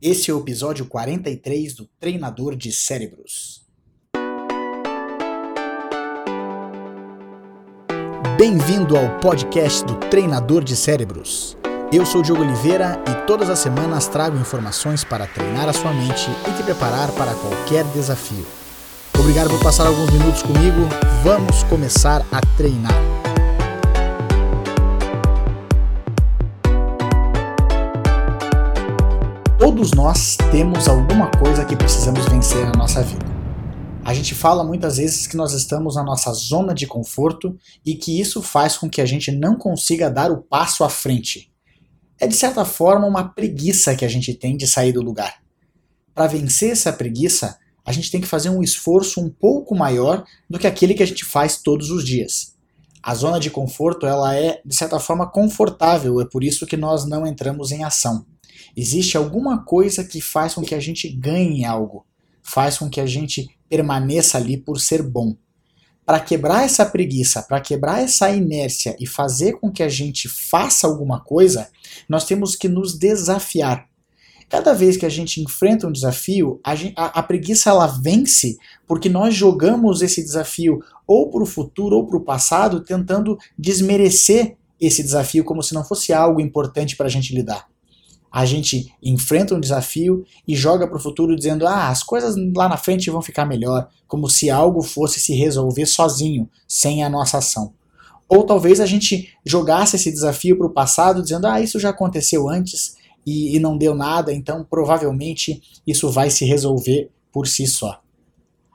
Esse é o episódio 43 do Treinador de Cérebros. Bem-vindo ao podcast do Treinador de Cérebros. Eu sou Diogo Oliveira e todas as semanas trago informações para treinar a sua mente e te preparar para qualquer desafio. Obrigado por passar alguns minutos comigo. Vamos começar a treinar. Todos nós temos alguma coisa que precisamos vencer na nossa vida. A gente fala muitas vezes que nós estamos na nossa zona de conforto e que isso faz com que a gente não consiga dar o passo à frente. É de certa forma uma preguiça que a gente tem de sair do lugar. Para vencer essa preguiça, a gente tem que fazer um esforço um pouco maior do que aquele que a gente faz todos os dias. A zona de conforto ela é de certa forma confortável, é por isso que nós não entramos em ação. Existe alguma coisa que faz com que a gente ganhe algo, faz com que a gente permaneça ali por ser bom. Para quebrar essa preguiça, para quebrar essa inércia e fazer com que a gente faça alguma coisa, nós temos que nos desafiar. Cada vez que a gente enfrenta um desafio, a, a, a preguiça ela vence porque nós jogamos esse desafio ou para o futuro ou para o passado, tentando desmerecer esse desafio como se não fosse algo importante para a gente lidar a gente enfrenta um desafio e joga para o futuro dizendo: ah, as coisas lá na frente vão ficar melhor, como se algo fosse se resolver sozinho, sem a nossa ação. Ou talvez a gente jogasse esse desafio para o passado dizendo: ah, isso já aconteceu antes e, e não deu nada, então provavelmente isso vai se resolver por si só.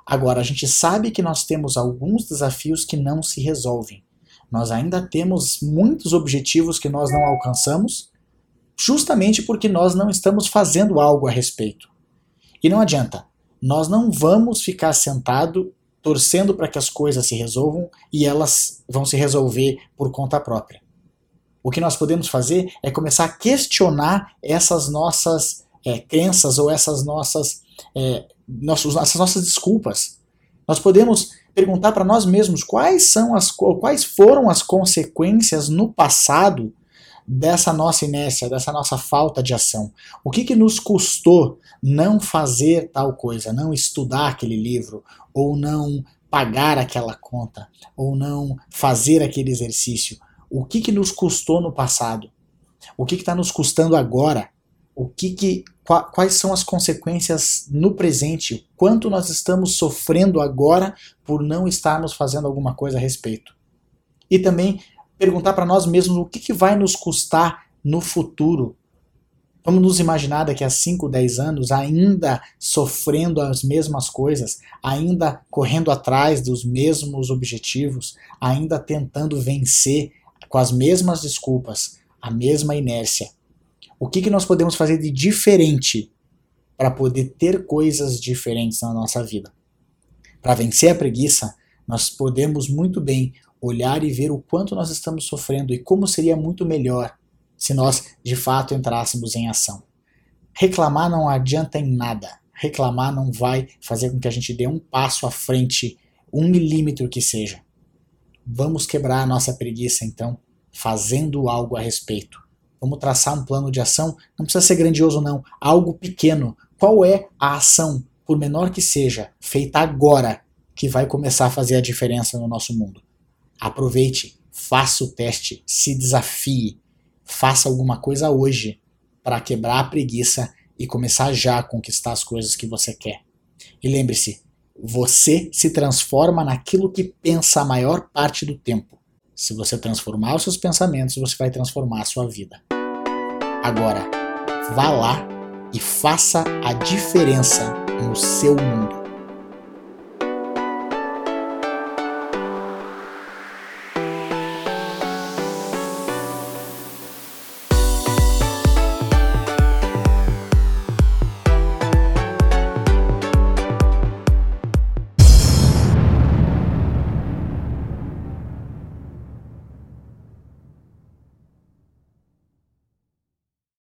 Agora, a gente sabe que nós temos alguns desafios que não se resolvem. Nós ainda temos muitos objetivos que nós não alcançamos justamente porque nós não estamos fazendo algo a respeito. E não adianta, nós não vamos ficar sentado torcendo para que as coisas se resolvam e elas vão se resolver por conta própria. O que nós podemos fazer é começar a questionar essas nossas é, crenças ou essas nossas, é, nossos, essas nossas desculpas. Nós podemos perguntar para nós mesmos quais são as quais foram as consequências no passado dessa nossa inércia, dessa nossa falta de ação? O que, que nos custou não fazer tal coisa, não estudar aquele livro, ou não pagar aquela conta, ou não fazer aquele exercício? O que, que nos custou no passado? O que está nos custando agora? O que, que quais são as consequências no presente? Quanto nós estamos sofrendo agora por não estarmos fazendo alguma coisa a respeito? E também perguntar para nós mesmos o que, que vai nos custar no futuro. Vamos nos imaginar daqui a 5, 10 anos ainda sofrendo as mesmas coisas, ainda correndo atrás dos mesmos objetivos, ainda tentando vencer com as mesmas desculpas, a mesma inércia. O que, que nós podemos fazer de diferente para poder ter coisas diferentes na nossa vida? Para vencer a preguiça, nós podemos muito bem olhar e ver o quanto nós estamos sofrendo e como seria muito melhor se nós de fato entrássemos em ação. Reclamar não adianta em nada. Reclamar não vai fazer com que a gente dê um passo à frente, um milímetro que seja. Vamos quebrar a nossa preguiça então, fazendo algo a respeito. Vamos traçar um plano de ação, não precisa ser grandioso não, algo pequeno. Qual é a ação, por menor que seja, feita agora, que vai começar a fazer a diferença no nosso mundo? Aproveite, faça o teste, se desafie, faça alguma coisa hoje para quebrar a preguiça e começar já a conquistar as coisas que você quer. E lembre-se, você se transforma naquilo que pensa a maior parte do tempo. Se você transformar os seus pensamentos, você vai transformar a sua vida. Agora, vá lá e faça a diferença no seu mundo.